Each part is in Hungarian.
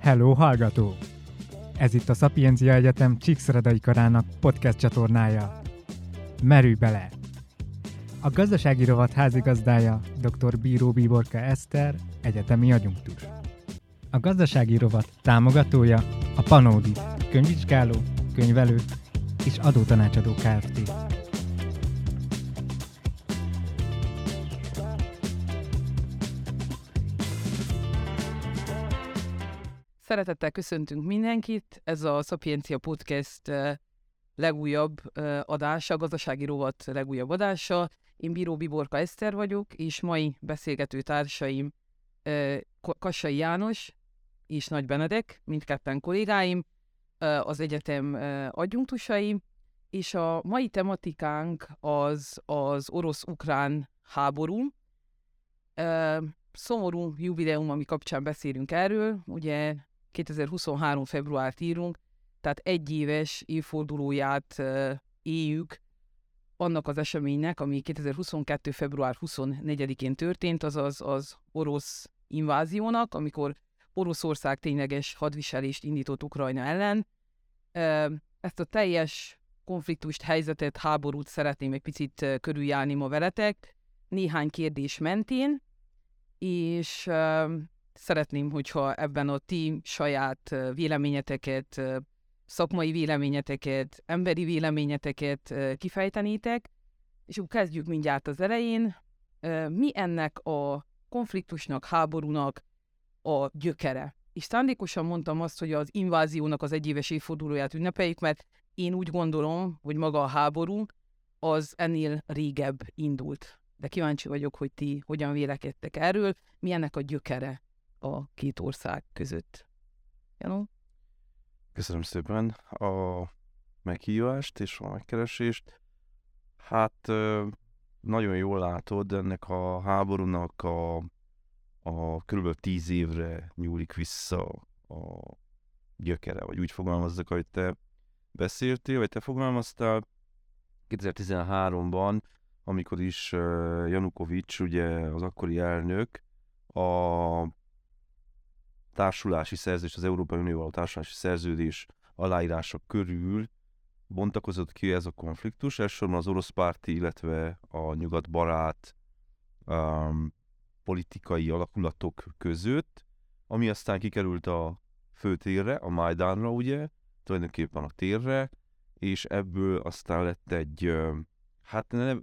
Hello, hallgató! Ez itt a Szapiencia Egyetem Csíkszeredai Karának podcast csatornája. Merülj bele! A gazdasági rovat házigazdája dr. Bíró Bíborka Eszter, egyetemi adjunktus. A gazdasági rovat támogatója a Panódi, könyvvizsgáló, könyvelő és adótanácsadó Kft. Szeretettel köszöntünk mindenkit, ez a Szapiencia Podcast legújabb adása, gazdasági rovat legújabb adása. Én Bíró Biborka Eszter vagyok, és mai beszélgető társaim Kassai János és Nagy Benedek, mindketten kollégáim, az egyetem adjunktusaim, és a mai tematikánk az az orosz-ukrán háború. Szomorú jubileum, ami kapcsán beszélünk erről, ugye 2023. februárt írunk, tehát egy éves évfordulóját éljük annak az eseménynek, ami 2022. február 24-én történt, azaz az orosz inváziónak, amikor Oroszország tényleges hadviselést indított Ukrajna ellen. Ezt a teljes konfliktust, helyzetet, háborút szeretném egy picit körüljárni ma veletek, néhány kérdés mentén, és szeretném, hogyha ebben a ti saját véleményeteket, szakmai véleményeteket, emberi véleményeteket kifejtenétek, és akkor kezdjük mindjárt az elején. Mi ennek a konfliktusnak, háborúnak a gyökere? És szándékosan mondtam azt, hogy az inváziónak az egyéves évfordulóját ünnepeljük, mert én úgy gondolom, hogy maga a háború az ennél régebb indult. De kíváncsi vagyok, hogy ti hogyan vélekedtek erről, mi ennek a gyökere a két ország között. Janó? Köszönöm szépen a meghívást és a megkeresést. Hát nagyon jól látod, ennek a háborúnak a, a kb. tíz évre nyúlik vissza a gyökere, vagy úgy fogalmazzak, hogy te beszéltél, vagy te fogalmaztál 2013-ban, amikor is Janukovics, ugye az akkori elnök, a társulási szerződés, az Európai Unióval társulási szerződés aláírása körül bontakozott ki ez a konfliktus, elsősorban az orosz párti, illetve a nyugatbarát um, politikai alakulatok között, ami aztán kikerült a főtérre, a Majdánra, ugye, tulajdonképpen a térre, és ebből aztán lett egy, hát nem,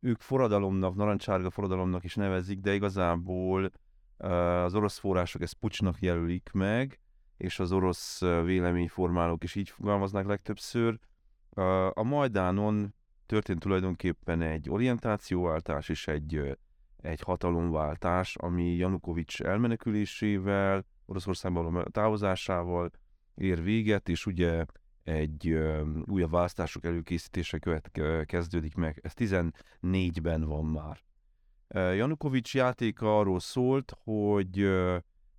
ők forradalomnak, narancsárga forradalomnak is nevezik, de igazából az orosz források ezt pucsnak jelölik meg, és az orosz véleményformálók is így fogalmaznak legtöbbször. A Majdánon történt tulajdonképpen egy orientációváltás és egy, egy hatalomváltás, ami Janukovics elmenekülésével, Oroszországban távozásával ér véget, és ugye egy újabb választások előkészítése követ, kezdődik meg. Ez 14-ben van már. Janukovics játéka arról szólt, hogy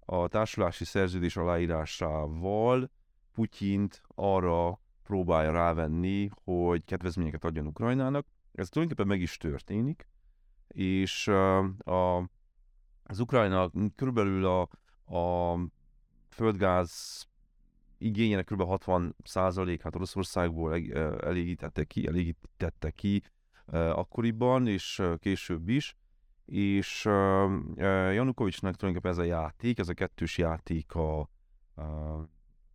a társulási szerződés aláírásával Putyint arra próbálja rávenni, hogy kedvezményeket adjon Ukrajnának. Ez tulajdonképpen meg is történik, és a, az Ukrajna körülbelül a, a földgáz igényének kb. 60% hát Oroszországból elégítette ki, elégítette ki akkoriban, és később is és uh, Janukovicsnak tulajdonképpen ez a játék, ez a kettős játék a, a,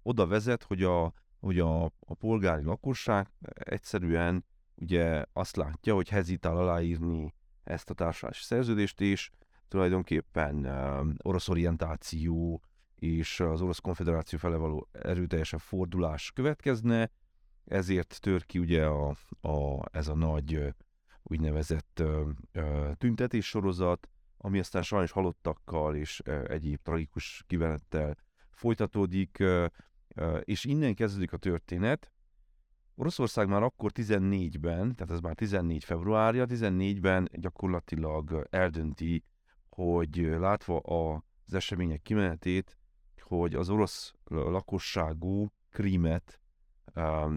oda vezet, hogy a, hogy a, a polgári lakosság egyszerűen ugye azt látja, hogy hezitál aláírni ezt a társadalmi szerződést, és tulajdonképpen uh, orosz orientáció és az orosz konfederáció fele való erőteljesebb fordulás következne, ezért tör ki ugye a, a, ez a nagy úgynevezett tüntetés sorozat, ami aztán sajnos halottakkal és egyéb tragikus kivenettel folytatódik, és innen kezdődik a történet. Oroszország már akkor 14-ben, tehát ez már 14 februárja, 14-ben gyakorlatilag eldönti, hogy látva az események kimenetét, hogy az orosz lakosságú krímet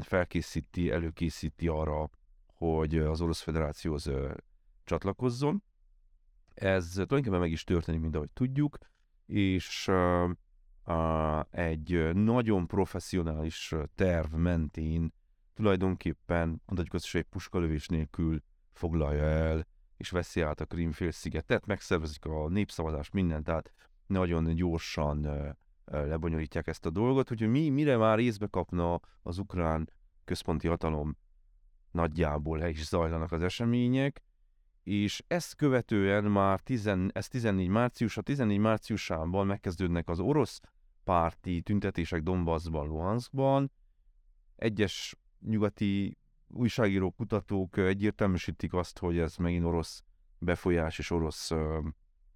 felkészíti, előkészíti arra, hogy az Orosz Federációhoz csatlakozzon. Ez tulajdonképpen meg is történik, mint ahogy tudjuk, és egy nagyon professzionális terv mentén tulajdonképpen mondhatjuk azt, hogy egy puskalövés nélkül foglalja el, és veszi át a Krímfélszigetet, megszervezik a népszavazást, mindent, tehát nagyon gyorsan lebonyolítják ezt a dolgot, hogy mi, mire már részbe kapna az ukrán központi hatalom nagyjából is zajlanak az események, és ezt követően már 10, ez 14 március, a 14 márciusában megkezdődnek az orosz párti tüntetések Donbassban, Luhanskban. Egyes nyugati újságírók, kutatók egyértelműsítik azt, hogy ez megint orosz befolyás és orosz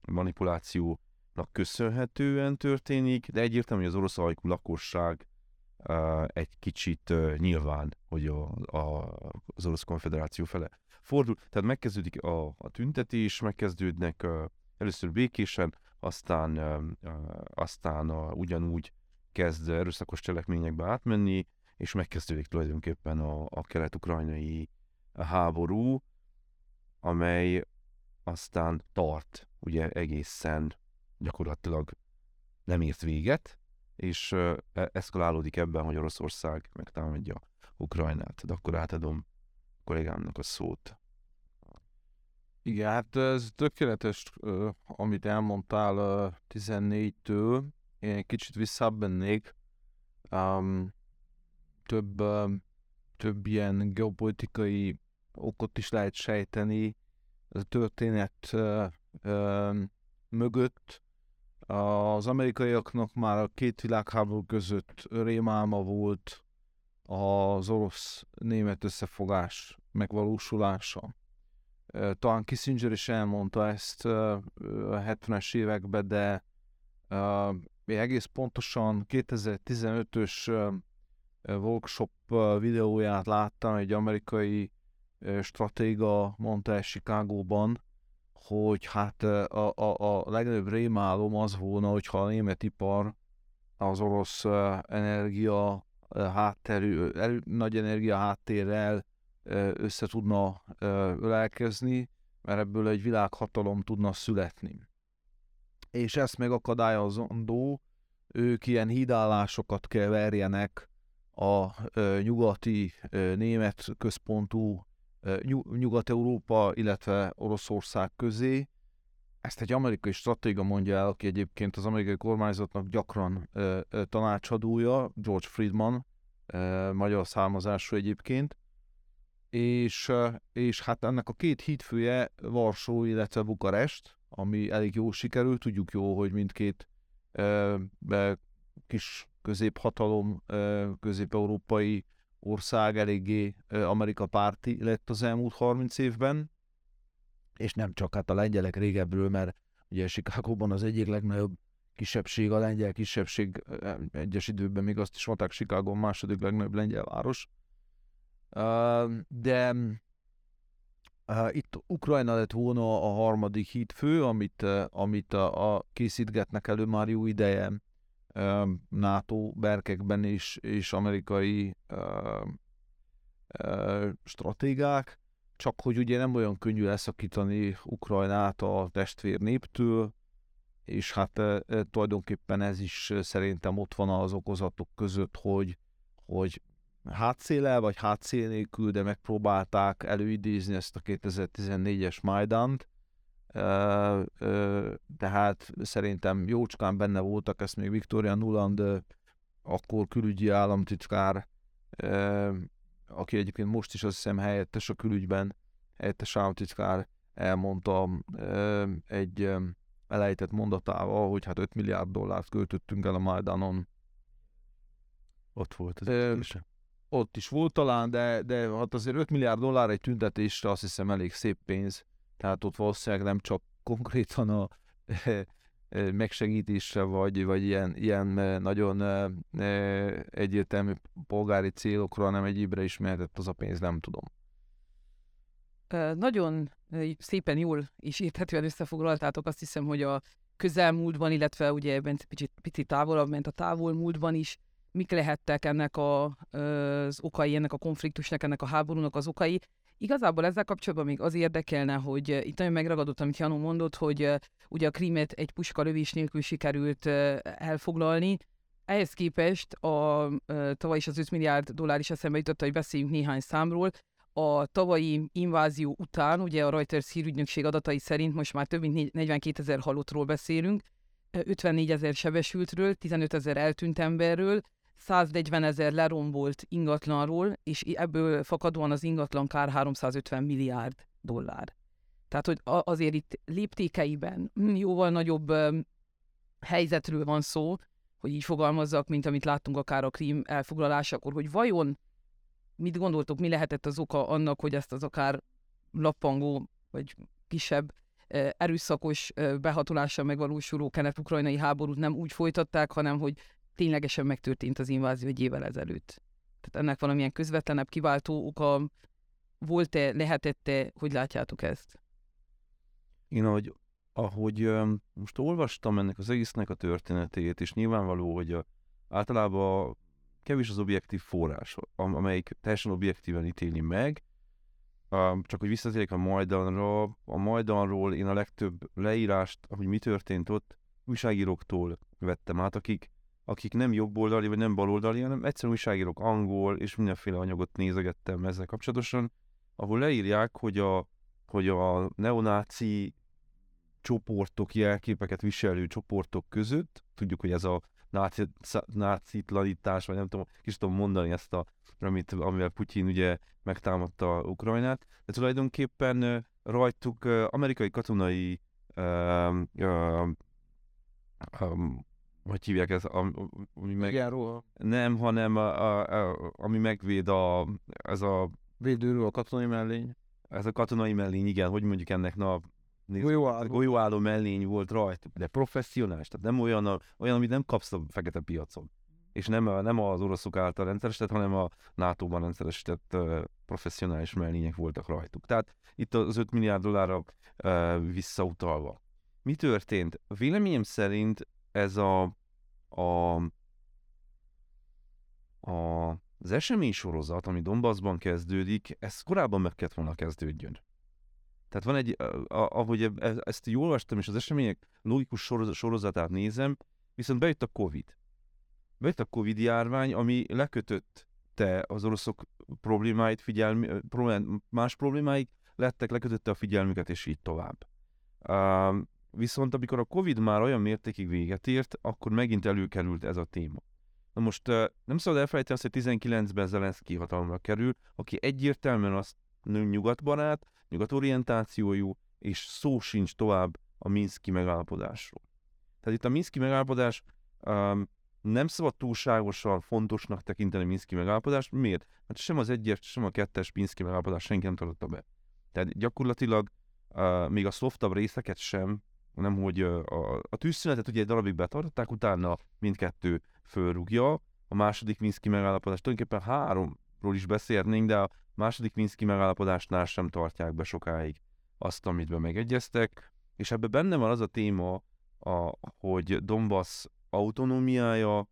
manipulációnak köszönhetően történik, de egyértelmű, hogy az orosz ajkú lakosság egy kicsit nyilván, hogy a, a, az orosz konfederáció fele fordul. Tehát megkezdődik a, a tüntetés, megkezdődnek először békésen, aztán, aztán ugyanúgy kezd erőszakos cselekményekbe átmenni, és megkezdődik tulajdonképpen a, a kelet-ukrajnai háború, amely aztán tart ugye egészen gyakorlatilag nem ért véget, és e, eszkalálódik ebben, hogy Oroszország megtámadja Ukrajnát. De akkor átadom kollégámnak a szót. Igen, hát ez tökéletes, amit elmondtál 14-től. Én egy kicsit visszabennék. Um, több, több ilyen geopolitikai okot is lehet sejteni a történet mögött. Az amerikaiaknak már a két világháború között rémálma volt az orosz-német összefogás megvalósulása. Talán Kissinger is elmondta ezt a 70-es években, de egész pontosan 2015-ös workshop videóját láttam, egy amerikai stratéga mondta el Chicagóban, hogy hát a, a, a legnagyobb rémálom az volna, hogyha a német ipar az orosz energia hátterű, erő, nagy energia háttérrel össze tudna ölelkezni, mert ebből egy világhatalom tudna születni. És ezt megakadályozandó, ők ilyen hídállásokat kell a nyugati német központú Nyugat-Európa, illetve Oroszország közé. Ezt egy amerikai stratéga mondja el, aki egyébként az amerikai kormányzatnak gyakran ö, ö, tanácsadója, George Friedman, ö, magyar származású egyébként, és, és hát ennek a két hídfője Varsó, illetve Bukarest, ami elég jó sikerült, tudjuk jó, hogy mindkét kis középhatalom, közép-európai ország eléggé Amerika párti lett az elmúlt 30 évben, és nem csak hát a lengyelek régebről, mert ugye Chicagóban az egyik legnagyobb kisebbség, a lengyel kisebbség, egyes időben még azt is mondták, a második legnagyobb lengyel város. De itt Ukrajna lett volna a harmadik hídfő, amit, amit a, a készítgetnek elő már jó ideje NATO berkekben is, és amerikai stratégák, csak hogy ugye nem olyan könnyű leszakítani Ukrajnát a testvér néptől, és hát uh, tulajdonképpen ez is szerintem ott van az okozatok között, hogy, hogy hátszéle vagy hátszél nélkül, de megpróbálták előidézni ezt a 2014-es Majdant, tehát szerintem jócskán benne voltak, ezt még Victoria Nuland, akkor külügyi államtitkár, aki egyébként most is azt hiszem helyettes a külügyben, helyettes államtitkár elmondta egy elejtett mondatával, hogy hát 5 milliárd dollárt költöttünk el a Majdanon. Ott volt az e, Ott is volt talán, de, de hát azért 5 milliárd dollár egy tüntetésre azt hiszem elég szép pénz tehát ott valószínűleg nem csak konkrétan a megsegítésre, vagy, vagy ilyen, ilyen nagyon egyértelmű polgári célokra, hanem egyébre is mehetett az a pénz, nem tudom. Nagyon szépen jól és érthetően összefoglaltátok azt hiszem, hogy a közelmúltban, illetve ugye ebben picit, picit távolabb ment a távolmúltban is, mik lehettek ennek a, az okai, ennek a konfliktusnak, ennek a háborúnak az okai, Igazából ezzel kapcsolatban még az érdekelne, hogy uh, itt nagyon megragadott, amit Janu mondott, hogy uh, ugye a Krímet egy puska lövés nélkül sikerült uh, elfoglalni. Ehhez képest a tavaly is az 5 milliárd dollár is eszembe jutott, hogy beszéljünk néhány számról. A tavalyi invázió után, ugye a Reuters hírügynökség adatai szerint most már több mint 42 ezer halottról beszélünk, 54 ezer sebesültről, 15 ezer eltűnt emberről, 140 ezer lerombolt ingatlanról, és ebből fakadóan az ingatlan kár 350 milliárd dollár. Tehát, hogy azért itt léptékeiben jóval nagyobb helyzetről van szó, hogy így fogalmazzak, mint amit láttunk akár a krím elfoglalásakor, hogy vajon mit gondoltok, mi lehetett az oka annak, hogy ezt az akár lappangó, vagy kisebb erőszakos behatolással megvalósuló kelet-ukrajnai háborút nem úgy folytatták, hanem hogy ténylegesen megtörtént az invázió egy évvel ezelőtt. Tehát ennek valamilyen közvetlenebb kiváltó oka volt-e, lehetette, hogy látjátok ezt? Én ahogy, ahogy most olvastam ennek az egésznek a történetét, és nyilvánvaló, hogy a, általában kevés az objektív forrás, amelyik teljesen objektíven ítéli meg, csak hogy visszatérjek a Majdanra, a Majdanról én a legtöbb leírást, hogy mi történt ott, újságíróktól vettem át, akik akik nem jobboldali vagy nem baloldali, hanem egyszerűen újságírók angol és mindenféle anyagot nézegettem ezzel kapcsolatosan, ahol leírják, hogy a, hogy a neonáci csoportok, jelképeket viselő csoportok között, tudjuk, hogy ez a náci, nácitlanítás, vagy nem tudom, kis tudom mondani ezt a, amit, amivel Putyin ugye megtámadta Ukrajnát, de tulajdonképpen rajtuk amerikai katonai uh, um, hogy hívják ez, ami meg... Igen, Nem, hanem a, a, a, ami megvéd a, ez a... Védőről a katonai mellény. Ez a katonai mellény, igen, hogy mondjuk ennek, na, golyóálló. golyóálló mellény volt rajta, de professzionális, tehát nem olyan, a, olyan, amit nem kapsz a fekete piacon. És nem, nem az oroszok által rendszeresített, hanem a NATO-ban rendszeresített uh, professzionális mellények voltak rajtuk. Tehát itt az 5 milliárd dollárra uh, visszautalva. Mi történt? Véleményem szerint ez a, a, a az esemény sorozat, ami Donbassban kezdődik, ez korábban meg kellett volna kezdődjön. Tehát van egy, ahogy e, ezt jól olvastam, és az események logikus sorozatát nézem, viszont bejött a Covid. Bejött a Covid járvány, ami lekötötte az oroszok problémáit, figyelmi, más problémáik lettek, lekötötte a figyelmüket, és így tovább. Viszont amikor a Covid már olyan mértékig véget ért, akkor megint előkerült ez a téma. Na most nem szabad elfelejteni azt, hogy 19-ben Zelenszky hatalomra kerül, aki egyértelműen azt nyugatbarát, nyugatorientációjú, és szó sincs tovább a Minszki megállapodásról. Tehát itt a Minszki megállapodás um, nem szabad túlságosan fontosnak tekinteni Minszki megállapodást. Miért? Mert sem az egyes, sem a kettes Minszki megállapodás senki nem tartotta be. Tehát gyakorlatilag uh, még a szoftabb részeket sem nem hogy a, a tűzszünetet ugye egy darabig betartották, utána mindkettő fölrúgja, a második Minszki megállapodás, tulajdonképpen háromról is beszélnénk, de a második Minszki megállapodásnál sem tartják be sokáig azt, amit be megegyeztek, és ebben benne van az a téma, a, hogy Donbass autonómiája,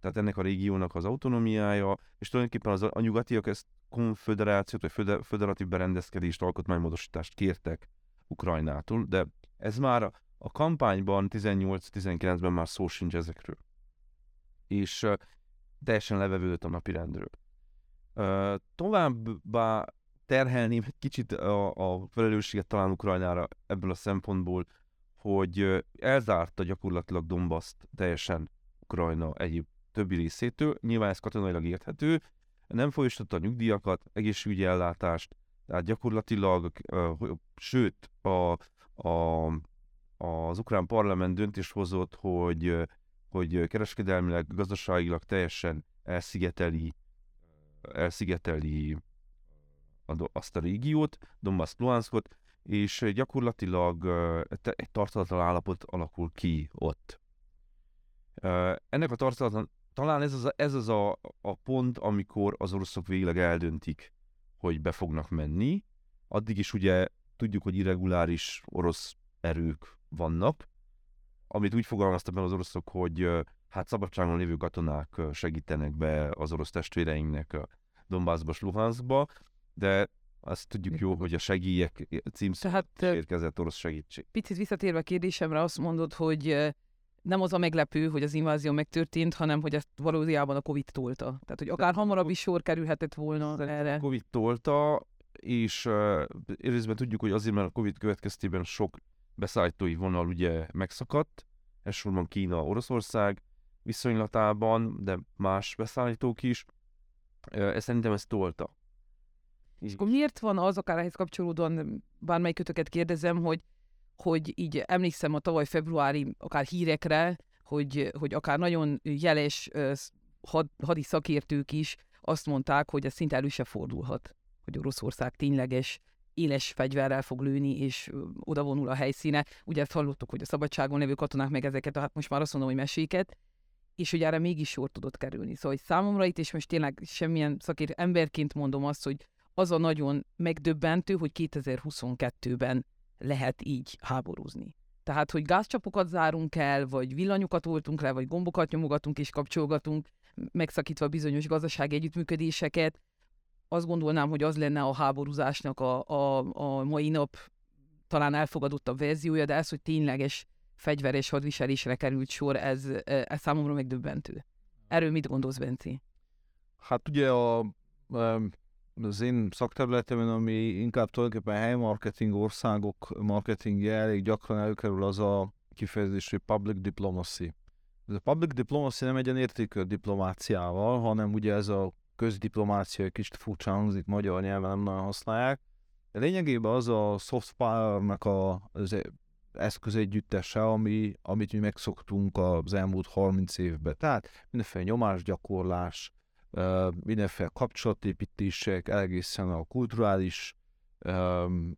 tehát ennek a régiónak az autonómiája, és tulajdonképpen az, a nyugatiak ezt konfederációt, vagy föderatív berendezkedést, alkotmánymódosítást kértek Ukrajnától, de ez már a kampányban 18-19-ben már szó sincs ezekről. És uh, teljesen levevődött a napirendről. Uh, továbbá terhelném egy kicsit a, a felelősséget talán Ukrajnára ebből a szempontból, hogy elzárta gyakorlatilag Dombaszt teljesen Ukrajna egyéb többi részétől. Nyilván ez katonailag érthető, nem folyosította a nyugdíjakat, egészségügyi ellátást, tehát gyakorlatilag, uh, sőt, a, a, az ukrán parlament döntés hozott, hogy, hogy kereskedelmileg, gazdaságilag teljesen elszigeteli, elszigeteli azt a régiót, Donbass Luhanskot, és gyakorlatilag egy tartalatlan állapot alakul ki ott. Ennek a tartalatlan, talán ez az, a, ez az a, a pont, amikor az oroszok végleg eldöntik, hogy be fognak menni. Addig is ugye tudjuk, hogy irreguláris orosz erők vannak, amit úgy fogalmaztak meg az oroszok, hogy hát szabadságon lévő katonák segítenek be az orosz testvéreinknek Donbassba, Luhanskba, de Azt tudjuk jó, hogy a segélyek címszó Tehát érkezett orosz segítség. picit visszatérve a kérdésemre azt mondod, hogy nem az a meglepő, hogy az invázió megtörtént, hanem hogy ezt valójában a Covid tolta. Tehát, hogy akár hamarabb is sor kerülhetett volna erre. Covid tolta, és uh, részben tudjuk, hogy azért, mert a Covid következtében sok beszállítói vonal ugye megszakadt, elsősorban Kína, Oroszország viszonylatában, de más beszállítók is. Uh, ez szerintem ez tolta. És akkor miért van az, akár ehhez kapcsolódóan bármelyik kötöket kérdezem, hogy, hogy így emlékszem a tavaly februári akár hírekre, hogy, hogy akár nagyon jeles had, hadi szakértők is azt mondták, hogy ez szinte elő se fordulhat, hogy Oroszország tényleges éles fegyverrel fog lőni, és odavonul a helyszíne. Ugye ezt hallottuk, hogy a szabadságon levő katonák meg ezeket, hát most már azt mondom, hogy meséket, és hogy erre mégis sor tudott kerülni. Szóval hogy számomra itt, és most tényleg semmilyen szakértő emberként mondom azt, hogy az a nagyon megdöbbentő, hogy 2022-ben lehet így háborúzni. Tehát, hogy gázcsapokat zárunk el, vagy villanyokat oltunk le, vagy gombokat nyomogatunk és kapcsolgatunk, megszakítva bizonyos gazdasági együttműködéseket, azt gondolnám, hogy az lenne a háborúzásnak a, a, a mai nap talán elfogadottabb verziója, de ez, hogy tényleges fegyveres hadviselésre került sor, ez, ez számomra megdöbbentő. Erről mit gondolsz, Benci? Hát ugye a, az én szakterületemen, ami inkább tulajdonképpen helymarketing országok marketingje, elég gyakran előkerül az a kifejezés, hogy public diplomacy. A public diplomacy nem egyenértékű a diplomáciával, hanem ugye ez a közdiplomácia, egy kicsit furcsán hangzik, magyar nyelven nem nagyon használják. De lényegében az a soft power-nak a, az eszközegyüttese, ami, amit mi megszoktunk az elmúlt 30 évben. Tehát mindenféle nyomásgyakorlás, mindenféle kapcsolatépítések, egészen a kulturális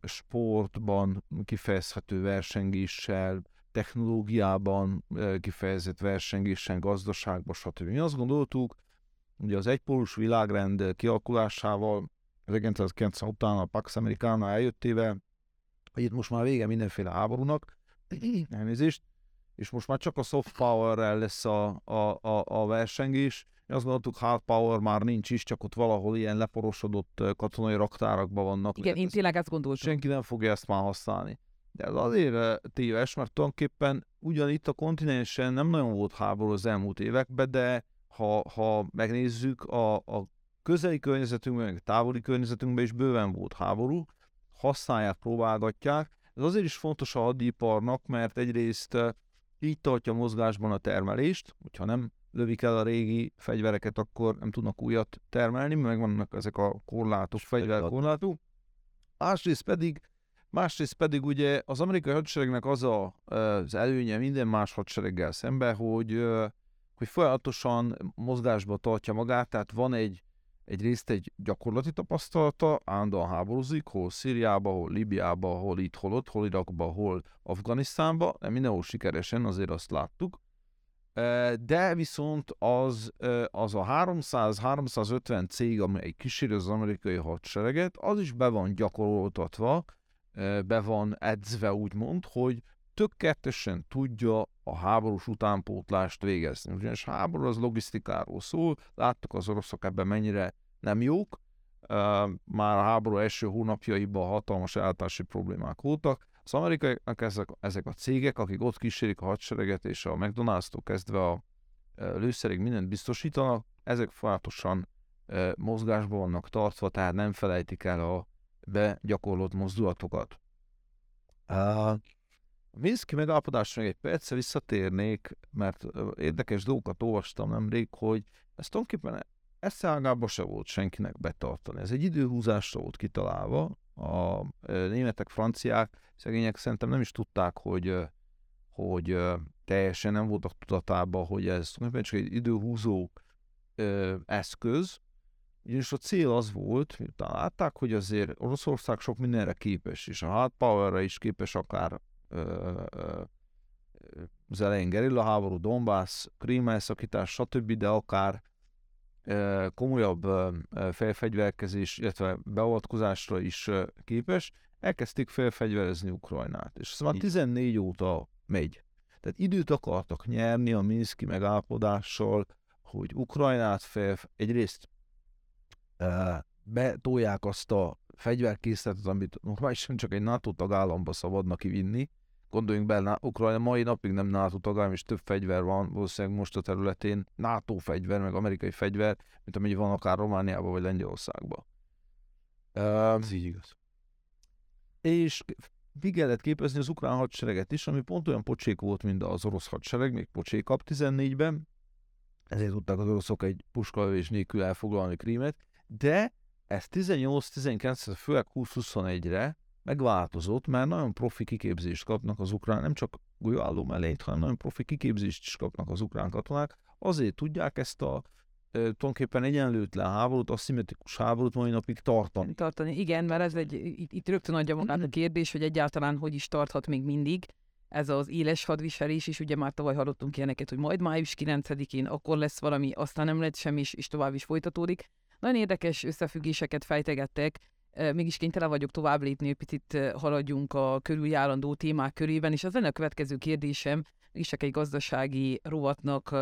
sportban kifejezhető versengéssel, technológiában kifejezett versengésen, gazdaságban, stb. Mi azt gondoltuk, ugye az egypólus világrend kialakulásával 1990 után a Pax Americana eljöttével, hogy itt most már vége mindenféle háborúnak, elnézést, és most már csak a soft power lesz a, a, a, a versengés. Mi azt gondoltuk, hard power már nincs is, csak ott valahol ilyen leporosodott katonai raktárakban vannak. Igen, én tényleg ezt gondoltam. senki nem fogja ezt már használni. De ez azért téves, mert tulajdonképpen ugyan itt a kontinensen nem nagyon volt háború az elmúlt években, de ha, ha megnézzük, a, a közeli környezetünkben, meg a távoli környezetünkben is bőven volt háború, használják, próbálgatják. Ez azért is fontos a hadiparnak, mert egyrészt így tartja mozgásban a termelést, hogyha nem lövik el a régi fegyvereket, akkor nem tudnak újat termelni, meg vannak ezek a korlátok, fegyverkorlátok. Másrészt pedig, másrészt pedig ugye az amerikai hadseregnek az a, az előnye minden más hadsereggel szemben, hogy, hogy folyamatosan mozgásba tartja magát, tehát van egy, egy részt egy gyakorlati tapasztalata, állandóan háborúzik, hol Szíriába, hol Libiába, hol itt, hol ott, hol Irakba, hol Afganisztánba, de mindenhol sikeresen, azért azt láttuk. De viszont az, az a 300-350 cég, amely kíséri az amerikai hadsereget, az is be van gyakoroltatva, be van edzve úgymond, hogy tökéletesen tudja a háborús utánpótlást végezni. Ugyanis háború az logisztikáról szól, láttuk az oroszok ebben mennyire nem jók, már a háború első hónapjaiban hatalmas ellátási problémák voltak, az amerikaiak ezek, ezek a cégek, akik ott kísérik a hadsereget, és a McDonald's-tól kezdve a lőszerig mindent biztosítanak, ezek folyamatosan mozgásban vannak tartva, tehát nem felejtik el a begyakorlott mozdulatokat. Uh, a Minszki megállapodásra még egy percre visszatérnék, mert érdekes dolgokat olvastam nemrég, hogy ez tulajdonképpen eszeágában se volt senkinek betartani. Ez egy időhúzásra volt kitalálva. A németek, franciák, szegények szerintem nem is tudták, hogy, hogy teljesen nem voltak tudatában, hogy ez tulajdonképpen csak egy időhúzó eszköz, és a cél az volt, miután látták, hogy azért Oroszország sok mindenre képes, és a hard powerre is képes akár az elején gerilla háború, Donbass, Krím elszakítás, stb., de akár komolyabb felfegyverkezés, illetve beavatkozásra is képes, elkezdték felfegyverezni Ukrajnát. És ez már Így. 14 óta megy. Tehát időt akartak nyerni a Minszki megállapodással, hogy Ukrajnát fel, egyrészt ö, betolják azt a fegyverkészletet, amit normálisan csak egy NATO tagállamba szabadna kivinni. Gondoljunk bele, Ukrajna mai napig nem NATO tagállam, és több fegyver van valószínűleg most a területén, NATO fegyver, meg amerikai fegyver, mint amennyi van akár Romániában vagy Lengyelországban. Ez így igaz. És még kellett képezni az ukrán hadsereget is, ami pont olyan pocsék volt, mint az orosz hadsereg, még pocsékabb 14-ben, ezért tudták az oroszok egy puskalövés nélkül elfoglalni Krímet, de ez 18-19, főleg 20-21-re megváltozott, mert nagyon profi kiképzést kapnak az ukrán, nem csak golyóálló mellényt, hanem nagyon profi kiképzést is kapnak az ukrán katonák, azért tudják ezt a tulajdonképpen egyenlőtlen háborút, aszimmetrikus háborút mai napig tartani. Tartani, igen, mert ez egy, itt, itt rögtön adja magát a kérdés, hogy egyáltalán hogy is tarthat még mindig ez az éles hadviselés is, ugye már tavaly hallottunk ilyeneket, hogy majd május 9-én akkor lesz valami, aztán nem lett semmi, és, és tovább is folytatódik. Nagyon érdekes összefüggéseket fejtegettek, mégis kénytelen vagyok tovább lépni, hogy picit haladjunk a körüljárandó témák körében, és az lenne a következő kérdésem, is egy gazdasági rovatnak,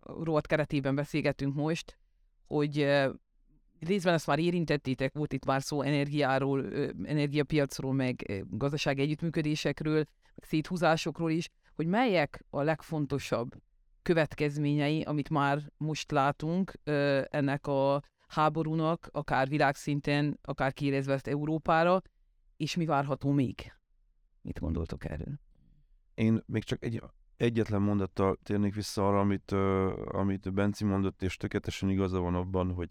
rovat keretében beszélgetünk most, hogy részben ezt már érintettétek, volt itt már szó energiáról, energiapiacról, meg gazdasági együttműködésekről, meg széthúzásokról is, hogy melyek a legfontosabb következményei, amit már most látunk ennek a háborúnak, akár világszinten, akár kiérezve ezt Európára, és mi várható még? Mit gondoltok erről? Én még csak egy, egyetlen mondattal térnék vissza arra, amit, uh, amit Benci mondott, és tökéletesen igaza van abban, hogy,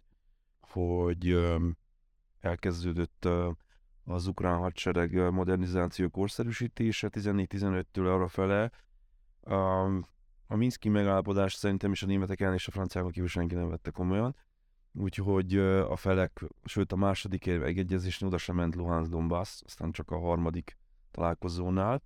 hogy um, elkezdődött uh, az ukrán hadsereg modernizáció korszerűsítése 14-15-től arra fele. Um, a Minszki megállapodás szerintem is a németek ellen és a franciákon kívül senki nem vette komolyan. Úgyhogy a felek, sőt a második megegyezésnél oda sem ment Luhansk Donbass, aztán csak a harmadik találkozónál.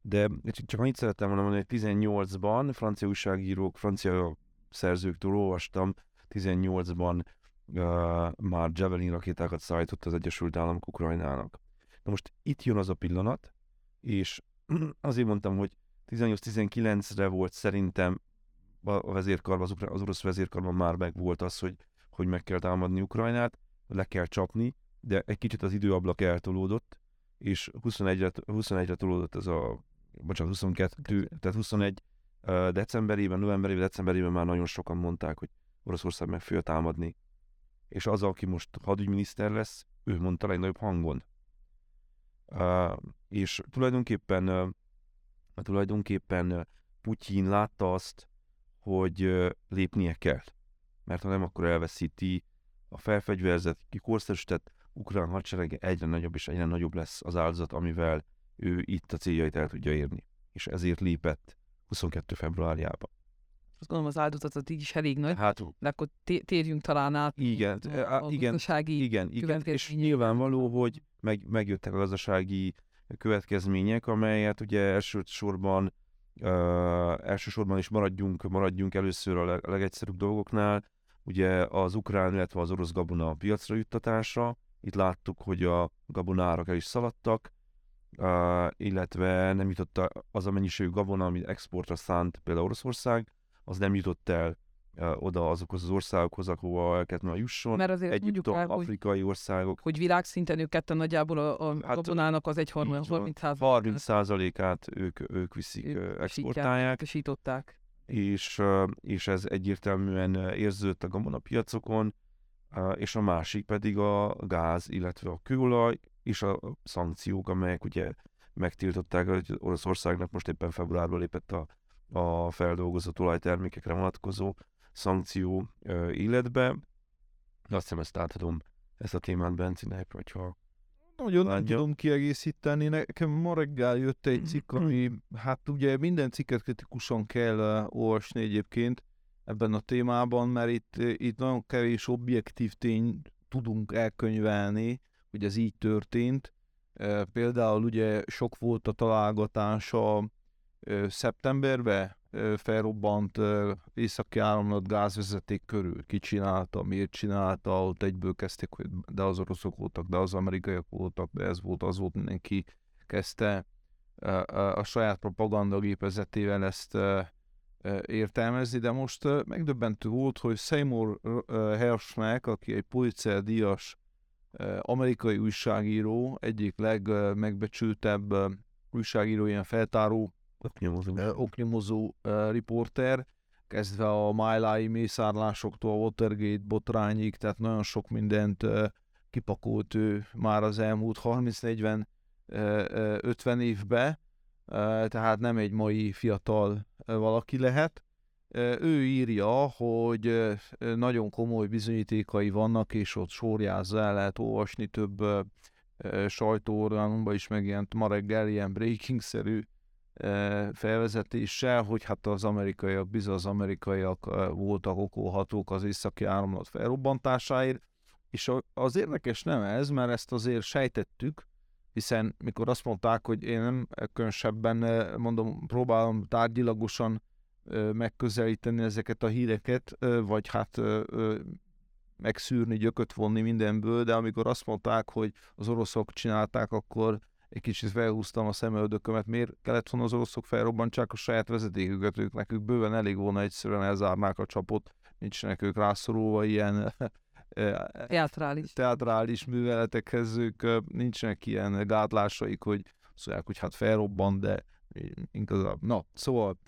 De csak annyit szerettem volna mondani, hogy 18-ban francia újságírók, francia szerzőktől olvastam, 18-ban uh, már Javelin rakétákat szállított az Egyesült Államok Ukrajnának. Na most itt jön az a pillanat, és azért mondtam, hogy 18-19-re volt szerintem a vezérkarban, az, orosz vezérkarban már meg volt az, hogy hogy meg kell támadni Ukrajnát, le kell csapni, de egy kicsit az időablak eltolódott, és 21-re, 21-re tolódott ez a, bocsánat, 22, tehát 21 decemberében, novemberében, decemberében már nagyon sokan mondták, hogy Oroszország meg fogja támadni. És az, aki most hadügyminiszter lesz, ő mondta legnagyobb hangon. Uh, és tulajdonképpen, uh, tulajdonképpen Putyin látta azt, hogy uh, lépnie kell mert ha nem, akkor elveszíti a felfegyverzett, kikorszerűsített ukrán hadserege egyre nagyobb és egyre nagyobb lesz az áldozat, amivel ő itt a céljait el tudja érni. És ezért lépett 22. februárjában. Azt gondolom az áldozatot így is elég nagy, hát, de akkor térjünk talán át igen, a, a igen, igen, igen, és nyilvánvaló, hogy meg, megjöttek a gazdasági következmények, amelyet ugye elsősorban uh, elsősorban is maradjunk, maradjunk először a, leg, a legegyszerűbb dolgoknál, ugye az ukrán, illetve az orosz gabona piacra juttatása. Itt láttuk, hogy a gabonárak el is szaladtak, uh, illetve nem jutott az a mennyiségű gabona, amit exportra szánt például Oroszország, az nem jutott el uh, oda azokhoz az országokhoz, ahova el kellett jusson. Mert azért Egyiptom, el, afrikai hogy, országok. Hogy világszinten ők ketten nagyjából a, a hát, gabonának az egy 30 30%-át ők, ők viszik, ők exportálják. És, és ez egyértelműen érződött a gabonapiacokon, és a másik pedig a gáz, illetve a kőolaj és a szankciók, amelyek ugye megtiltották, hogy Oroszországnak most éppen februárban lépett a, a feldolgozott olajtermékekre vonatkozó szankció életbe. Azt hiszem, ezt átadom ezt a témát Bencinek, hogyha nagyon nem tudom kiegészíteni. Nekem ma reggel jött egy cikk, ami, hát ugye minden cikket kritikusan kell olvasni egyébként ebben a témában, mert itt, itt nagyon kevés objektív tény tudunk elkönyvelni, hogy ez így történt. Például ugye sok volt a találgatása szeptemberben, felrobbant északi áramlat gázvezeték körül. Ki csinálta, miért csinálta, ott egyből kezdték, hogy de az oroszok voltak, de az amerikaiak voltak, de ez volt, az volt, mindenki kezdte a saját propaganda gépezetével ezt értelmezni, de most megdöbbentő volt, hogy Seymour Hershnek, aki egy Pulitzer díjas amerikai újságíró, egyik legmegbecsültebb újságíró, ilyen feltáró, Oknyomozó. oknyomozó riporter, kezdve a Májlái mészárlásoktól Watergate botrányig, tehát nagyon sok mindent kipakolt ő már az elmúlt 30-40-50 évbe, tehát nem egy mai fiatal valaki lehet. Ő írja, hogy nagyon komoly bizonyítékai vannak, és ott sorjázza el, lehet olvasni több sajtóorganomban is megjelent ma reggel ilyen breaking-szerű felvezetéssel, hogy hát az amerikaiak, bizony az amerikaiak voltak okolhatók az északi áramlat felrobbantásáért, és az érdekes nem ez, mert ezt azért sejtettük, hiszen mikor azt mondták, hogy én nem különösebben, mondom, próbálom tárgyilagosan megközelíteni ezeket a híreket, vagy hát megszűrni, gyököt vonni mindenből, de amikor azt mondták, hogy az oroszok csinálták, akkor egy kicsit felhúztam a szemöldökömet, miért kellett volna az oroszok felrobbantsák a saját vezetéküket, ők nekük bőven elég volna egyszerűen elzárnák a csapot, nincsenek ők rászorulva ilyen teatrális. teatrális műveletekhez, ők nincsenek ilyen gátlásaik, hogy szóval, hogy hát felrobban, de inkább, na, szóval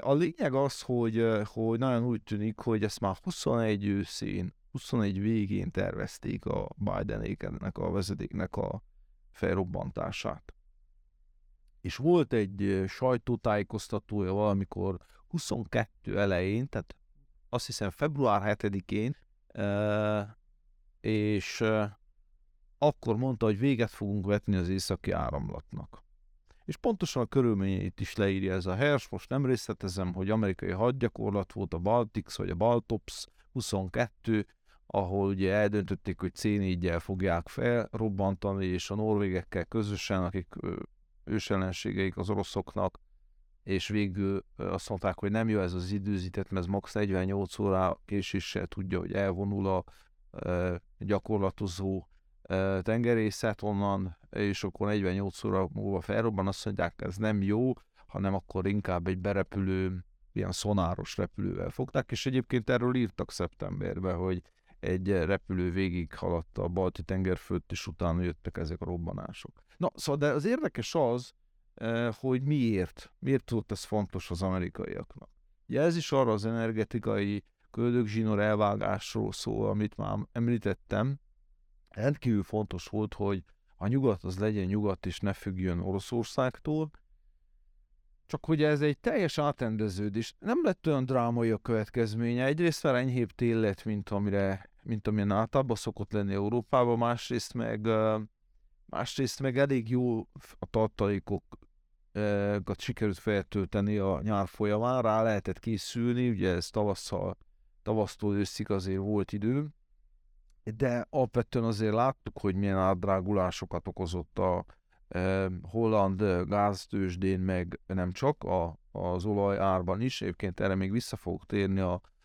a lényeg az, hogy, hogy nagyon úgy tűnik, hogy ezt már 21 őszén, 21 végén tervezték a Bidenékennek a vezetéknek a felrobbantását. És volt egy sajtótájékoztatója valamikor 22 elején, tehát azt hiszem február 7-én, és akkor mondta, hogy véget fogunk vetni az északi áramlatnak. És pontosan a körülményeit is leírja ez a hers, most nem részletezem, hogy amerikai hadgyakorlat volt a Baltics vagy a Baltops 22, ahol ugye eldöntötték, hogy c fogják felrobbantani, és a norvégekkel közösen, akik ősellenségeik az oroszoknak, és végül azt mondták, hogy nem jó ez az időzített, mert ez max. 48 órá késéssel tudja, hogy elvonul a gyakorlatozó tengerészet onnan, és akkor 48 óra múlva felrobban, azt mondják, ez nem jó, hanem akkor inkább egy berepülő, ilyen szonáros repülővel fogták, és egyébként erről írtak szeptemberben, hogy egy repülő végig haladt a balti tenger fölött, és utána jöttek ezek a robbanások. Na, szóval de az érdekes az, hogy miért, miért volt ez fontos az amerikaiaknak. Ugye ez is arra az energetikai köldögzsinór elvágásról szól, amit már említettem, rendkívül fontos volt, hogy a nyugat az legyen nyugat, és ne függjön Oroszországtól, csak hogy ez egy teljes átrendeződés. Nem lett olyan drámai a következménye. Egyrészt már enyhébb tél lett, mint, amire, mint amilyen általában szokott lenni Európában, másrészt meg, másrészt meg elég jó a tartalékokat sikerült feltölteni a nyár folyamán, rá lehetett készülni, ugye ez tavasszal, tavasztól őszig azért volt idő, de alapvetően azért láttuk, hogy milyen átdrágulásokat okozott a holland gáztősdén, meg nem csak a, az olaj árban is. Egyébként erre még vissza fogok térni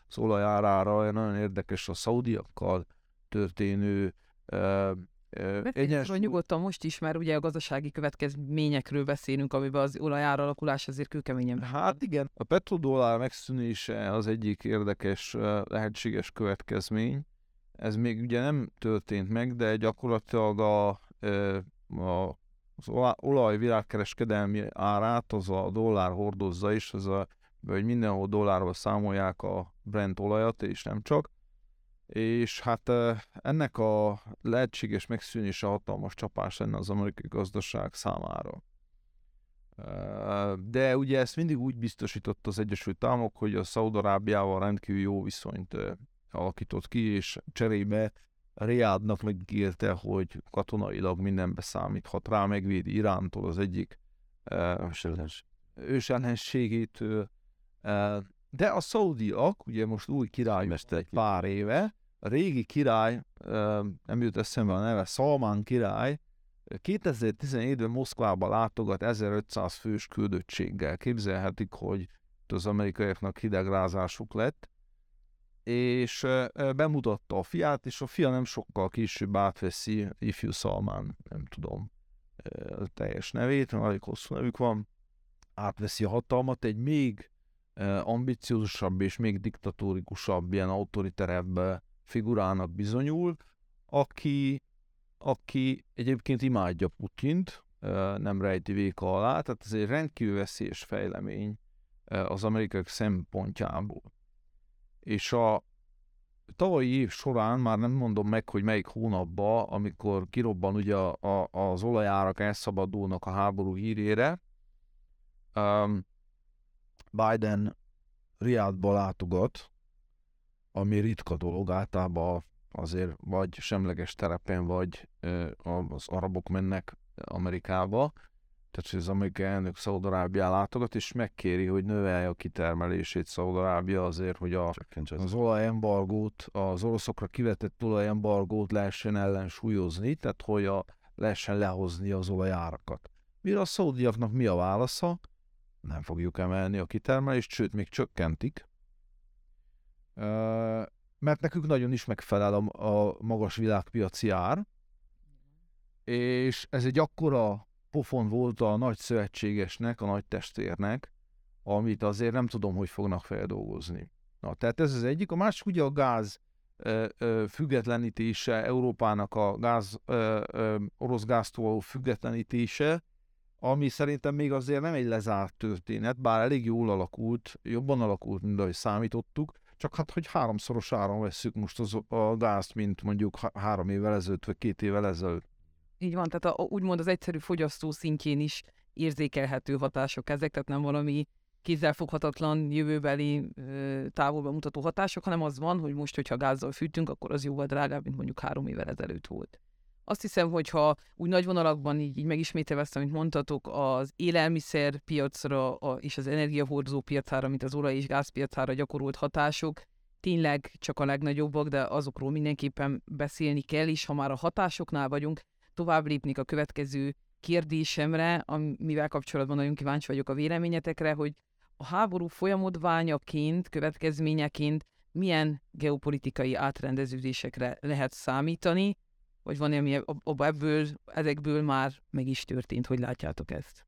az olaj árára, nagyon érdekes a szaudiakkal történő Egyes... nyugodtan most is, mert ugye a gazdasági következményekről beszélünk, amiben az olajár alakulás azért kőkeményen. Hát igen, a petrodollár megszűnése az egyik érdekes lehetséges következmény, ez még ugye nem történt meg, de gyakorlatilag a, a az olaj világkereskedelmi árát az a dollár hordozza is, az a, hogy mindenhol dollárba számolják a Brent olajat, és nem csak. És hát ennek a lehetséges megszűnése hatalmas csapás lenne az amerikai gazdaság számára. De ugye ezt mindig úgy biztosított az Egyesült Államok, hogy a Szaudarábiával rendkívül jó viszonyt alakított ki, és cserébe Riádnak megígérte, hogy katonailag mindenbe számíthat rá, megvédi Irántól az egyik uh, ősellenségétől. De a szaudiak, ugye most új király egy pár éve, a régi király, nem jut eszembe a neve, Szalmán király, 2017-ben Moszkvába látogat 1500 fős küldöttséggel. Képzelhetik, hogy az amerikaiaknak hidegrázásuk lett, és bemutatta a fiát, és a fia nem sokkal később átveszi ifjú Szalmán, nem tudom a teljes nevét, elég hosszú nevük van, átveszi a hatalmat, egy még ambiciózusabb és még diktatórikusabb, ilyen autoriterebb figurának bizonyul, aki, aki egyébként imádja Putyint, nem rejti véka alá, tehát ez egy rendkívül veszélyes fejlemény az amerikaiak szempontjából. És a tavalyi év során, már nem mondom meg, hogy melyik hónapban, amikor kirobban ugye a, a, az olajárak elszabadulnak a háború hírére, um, Biden Riadba látogat, ami ritka dolog, általában azért vagy semleges terepen, vagy az arabok mennek Amerikába, tehát hogy az amerikai elnök Szaudarábia látogat, és megkéri, hogy növelje a kitermelését Szaudarábia azért, hogy a, az olajembargót, az oroszokra kivetett olajembargót lehessen ellensúlyozni, tehát hogy a, lehessen lehozni az olajárakat. Mire a szaudiaknak mi a válasza? Nem fogjuk emelni a kitermelést, sőt, még csökkentik, mert nekünk nagyon is megfelel a, a magas világpiaci ár, és ez egy akkora pofon volt a nagy szövetségesnek, a nagy testvérnek, amit azért nem tudom, hogy fognak feldolgozni. Na, tehát ez az egyik. A másik ugye a gáz függetlenítése, Európának a gáz, ö, orosz gáztól függetlenítése, ami szerintem még azért nem egy lezárt történet, bár elég jól alakult, jobban alakult, mint ahogy számítottuk, csak hát, hogy háromszoros áron veszük most az, a gázt, mint mondjuk három évvel ezelőtt, vagy két évvel ezelőtt. Így van, tehát a, úgymond az egyszerű fogyasztó szintjén is érzékelhető hatások ezek, tehát nem valami kézzelfoghatatlan, jövőbeli távolba mutató hatások, hanem az van, hogy most, hogyha gázzal fűtünk, akkor az jóval drágább, mint mondjuk három évvel ezelőtt volt. Azt hiszem, hogy ha úgy nagy vonalakban így, így megismételve ezt, amit mondtatok, az élelmiszer piacra a, és az energiahordozó piacára, mint az olaj- és gázpiacára gyakorolt hatások, tényleg csak a legnagyobbak, de azokról mindenképpen beszélni kell, és ha már a hatásoknál vagyunk, tovább lépnék a következő kérdésemre, amivel kapcsolatban nagyon kíváncsi vagyok a véleményetekre, hogy a háború folyamodványaként, következményeként milyen geopolitikai átrendeződésekre lehet számítani, vagy van ami ebből, ezekből már meg is történt, hogy látjátok ezt?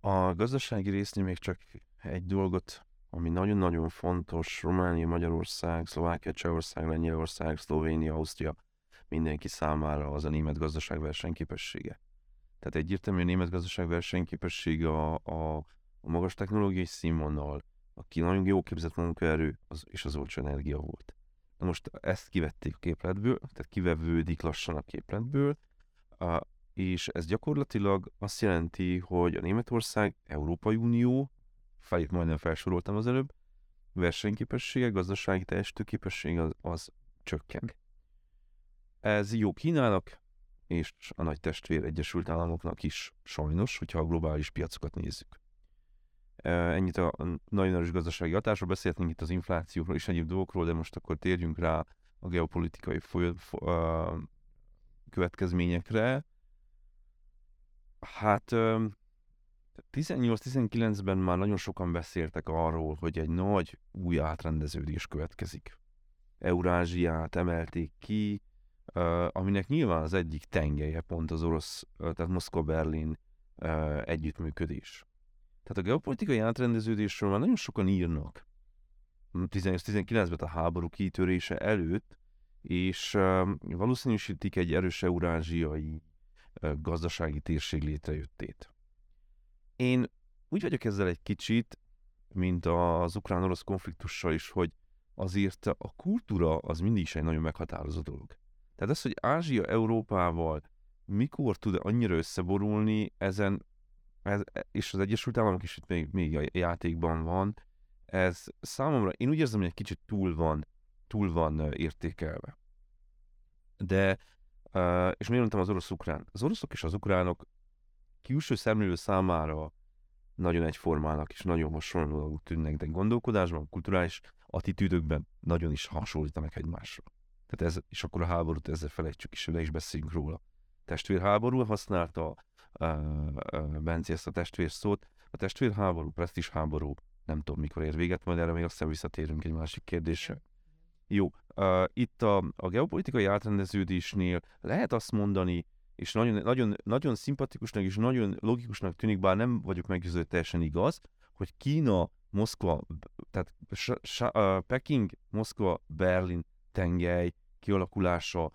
A gazdasági résznél még csak egy dolgot, ami nagyon-nagyon fontos, Románia, Magyarország, Szlovákia, Csehország, Lengyelország, Szlovénia, Ausztria, mindenki számára az a német gazdaság versenyképessége. Tehát egyértelműen a német gazdaság versenyképessége a, a, a magas technológiai színvonal, aki nagyon jó képzett munkaerő az, és az olcsó energia volt. Na most ezt kivették a képletből, tehát kivevődik lassan a képletből, és ez gyakorlatilag azt jelenti, hogy a Németország, Európai Unió, felét majdnem felsoroltam az előbb, versenyképessége, gazdasági teljesítőképessége az, az csökken. Ez jó Kínának, és a nagy testvér Egyesült Államoknak is sajnos, hogyha a globális piacokat nézzük. Ennyit a nagyon erős gazdasági hatásról, beszélhetnénk itt az inflációról és egyéb dolgokról, de most akkor térjünk rá a geopolitikai foly- fo- következményekre. Hát 18-19-ben már nagyon sokan beszéltek arról, hogy egy nagy új átrendeződés következik. Eurázsiát emelték ki, aminek nyilván az egyik tengelye pont az orosz, tehát Moszkva-Berlin együttműködés. Tehát a geopolitikai átrendeződésről már nagyon sokan írnak. 18-19-ben a háború kitörése előtt, és valószínűsítik egy erős eurázsiai gazdasági térség létrejöttét. Én úgy vagyok ezzel egy kicsit, mint az ukrán-orosz konfliktussal is, hogy azért a kultúra az mindig is egy nagyon meghatározó dolog. Tehát az, hogy Ázsia Európával mikor tud annyira összeborulni, ezen, ez, és az Egyesült Államok is itt még, még a játékban van, ez számomra, én úgy érzem, hogy egy kicsit túl van, túl van értékelve. De, és miért mondtam az orosz-ukrán? Az oroszok és az ukránok külső szemlélő számára nagyon egyformának és nagyon hasonlóak tűnnek, de gondolkodásban, kulturális attitűdökben nagyon is hasonlítanak egymásra. Tehát ez, és akkor a háborút ezzel felejtsük is, de is beszéljünk róla. Testvérháború használta Benci ezt a testvér szót. A testvérháború, presztis háború, nem tudom mikor ér véget, majd erre még aztán visszatérünk egy másik kérdésre. Jó, uh, itt a, a geopolitikai átrendeződésnél lehet azt mondani, és nagyon, nagyon, nagyon szimpatikusnak és nagyon logikusnak tűnik, bár nem vagyok meggyőződve teljesen igaz, hogy Kína, Moszkva, tehát Peking, Moszkva, Berlin tengely kialakulása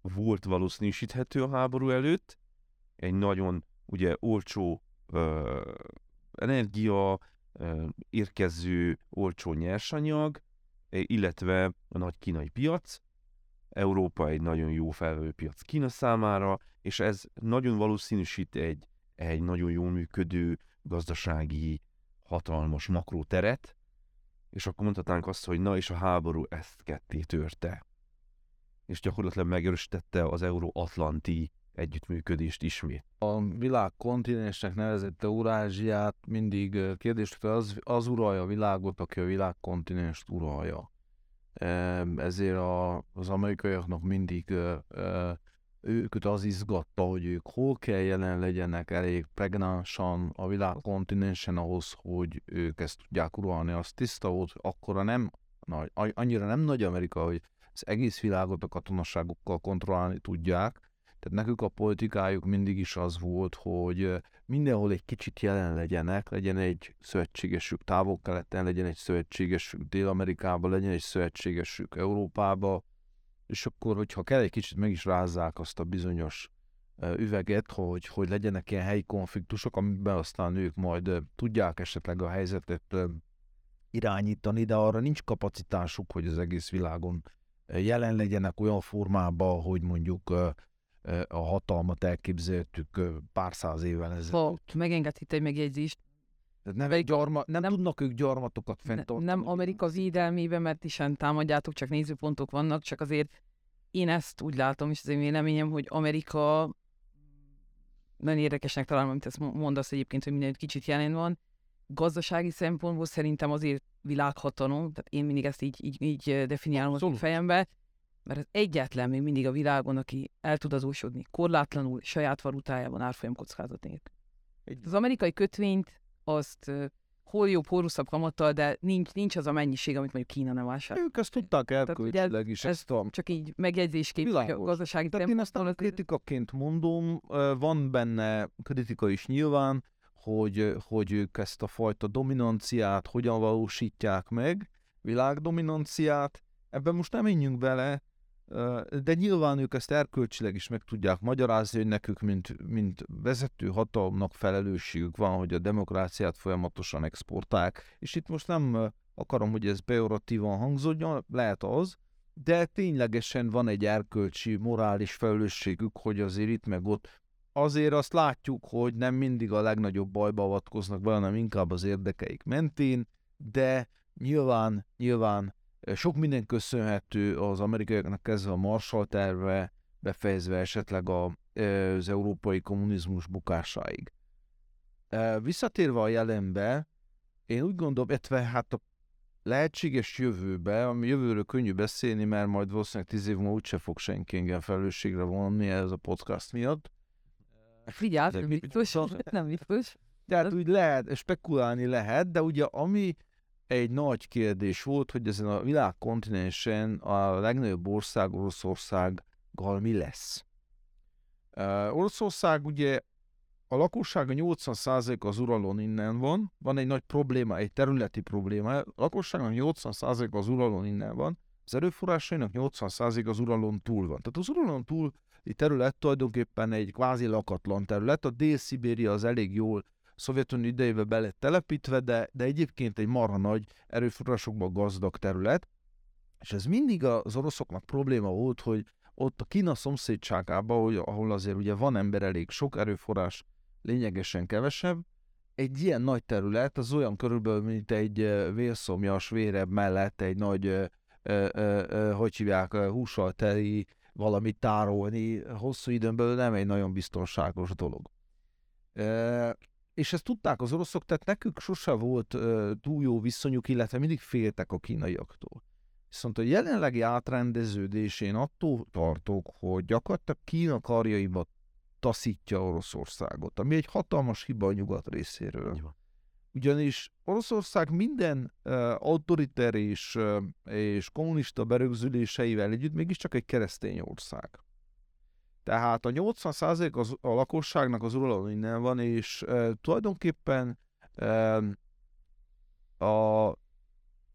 volt valószínűsíthető a háború előtt, egy nagyon ugye olcsó ö, energia, ö, érkező olcsó nyersanyag, illetve a nagy kínai piac, Európa egy nagyon jó felvevő piac Kína számára, és ez nagyon valószínűsít egy, egy nagyon jól működő gazdasági hatalmas makróteret, és akkor mondhatnánk azt, hogy na és a háború ezt ketté törte. És gyakorlatilag megerősítette az Euró-Atlanti együttműködést ismét. A világ kontinensnek nevezett Eurázsiát mindig kérdés, hogy az, az uralja a világot, aki a világ kontinenst uralja. Ezért a, az amerikaiaknak mindig őket az izgatta, hogy ők hol kell jelen legyenek elég pregnánsan a világ kontinensen ahhoz, hogy ők ezt tudják uralni. Az tiszta volt, akkora nem nagy, annyira nem nagy Amerika, hogy az egész világot a katonaságokkal kontrollálni tudják, tehát nekük a politikájuk mindig is az volt, hogy mindenhol egy kicsit jelen legyenek, legyen egy szövetségesük távol-keleten, legyen egy szövetségesük Dél-Amerikában, legyen egy szövetségesük Európába, és akkor, hogyha kell, egy kicsit meg is rázzák azt a bizonyos üveget, hogy, hogy legyenek ilyen helyi konfliktusok, amiben aztán ők majd tudják esetleg a helyzetet irányítani, de arra nincs kapacitásuk, hogy az egész világon jelen legyenek olyan formában, hogy mondjuk a hatalmat elképzeltük pár száz évvel ezelőtt. Megengedhet egy megjegyzést, nem, nem, gyarma, nem, nem tudnak ők gyarmatokat fenntartani. Nem Amerika védelmében, mert is támadjátok, csak nézőpontok vannak, csak azért én ezt úgy látom, és az én véleményem, hogy Amerika nagyon érdekesnek találom, amit ezt mondasz egyébként, hogy minden kicsit jelen van. Gazdasági szempontból szerintem azért világhatalom, tehát én mindig ezt így, így, így definiálom a fejembe, mert az egyetlen még mindig a világon, aki el tud adósodni korlátlanul saját valutájában árfolyam kockázat nélkül. Az amerikai kötvényt azt hol jobb, hol rosszabb kamattal, de nincs, nincs az a mennyiség, amit mondjuk Kína nem vásárol. Ők ezt tudták elkölcsileg is. Ezt a... Csak így megjegyzésként a gazdasági Tehát én ezt a kritikaként mondom, van benne kritika is nyilván, hogy, hogy ők ezt a fajta dominanciát hogyan valósítják meg, világdominanciát, ebben most nem menjünk bele, de nyilván ők ezt erkölcsileg is meg tudják magyarázni, hogy nekük, mint, mint vezető hatalomnak felelősségük van, hogy a demokráciát folyamatosan exportálják, és itt most nem akarom, hogy ez pejoratívan hangzódjon, lehet az, de ténylegesen van egy erkölcsi, morális felelősségük, hogy azért itt meg ott. Azért azt látjuk, hogy nem mindig a legnagyobb bajba avatkoznak be, hanem inkább az érdekeik mentén, de nyilván, nyilván sok minden köszönhető az amerikaiaknak kezdve a Marshall terve, befejezve esetleg a, az európai kommunizmus bukásáig. Visszatérve a jelenbe, én úgy gondolom, illetve hát a lehetséges jövőbe, ami jövőről könnyű beszélni, mert majd valószínűleg tíz év múlva úgyse fog senki engem felelősségre vonni ez a podcast miatt. Figyelj, nem biztos, nem biztos. Tehát úgy lehet, spekulálni lehet, de ugye ami egy nagy kérdés volt, hogy ezen a világ kontinensen a legnagyobb ország Oroszországgal mi lesz. Uh, Oroszország ugye a lakossága 80% az Uralon innen van, van egy nagy probléma, egy területi probléma, a lakosságnak 80% az Uralon innen van, az erőforrásainak 80% az Uralon túl van. Tehát az Uralon túli terület tulajdonképpen egy kvázi lakatlan terület, a Dél-Szibéria az elég jól Szovjetunió idejébe be lett telepítve, de, de egyébként egy marha nagy erőforrásokban gazdag terület, és ez mindig az oroszoknak probléma volt, hogy ott a Kína szomszédságában, ahol azért ugye van ember elég sok erőforrás, lényegesen kevesebb, egy ilyen nagy terület, az olyan körülbelül, mint egy vérszomjas, vérebb mellett egy nagy, ö, ö, ö, hogy hívják, hússal teli valamit tárolni, hosszú időn belül nem egy nagyon biztonságos dolog és ezt tudták az oroszok, tehát nekük sose volt túl jó viszonyuk, illetve mindig féltek a kínaiaktól. Viszont a jelenlegi átrendeződés én attól tartok, hogy gyakorlatilag Kína karjaiba taszítja Oroszországot, ami egy hatalmas hiba a nyugat részéről. Ugyanis Oroszország minden uh, autoriter és, uh, és kommunista berögzüléseivel együtt mégiscsak egy keresztény ország. Tehát a 80% az, a lakosságnak az uralom innen van, és e, tulajdonképpen e, a,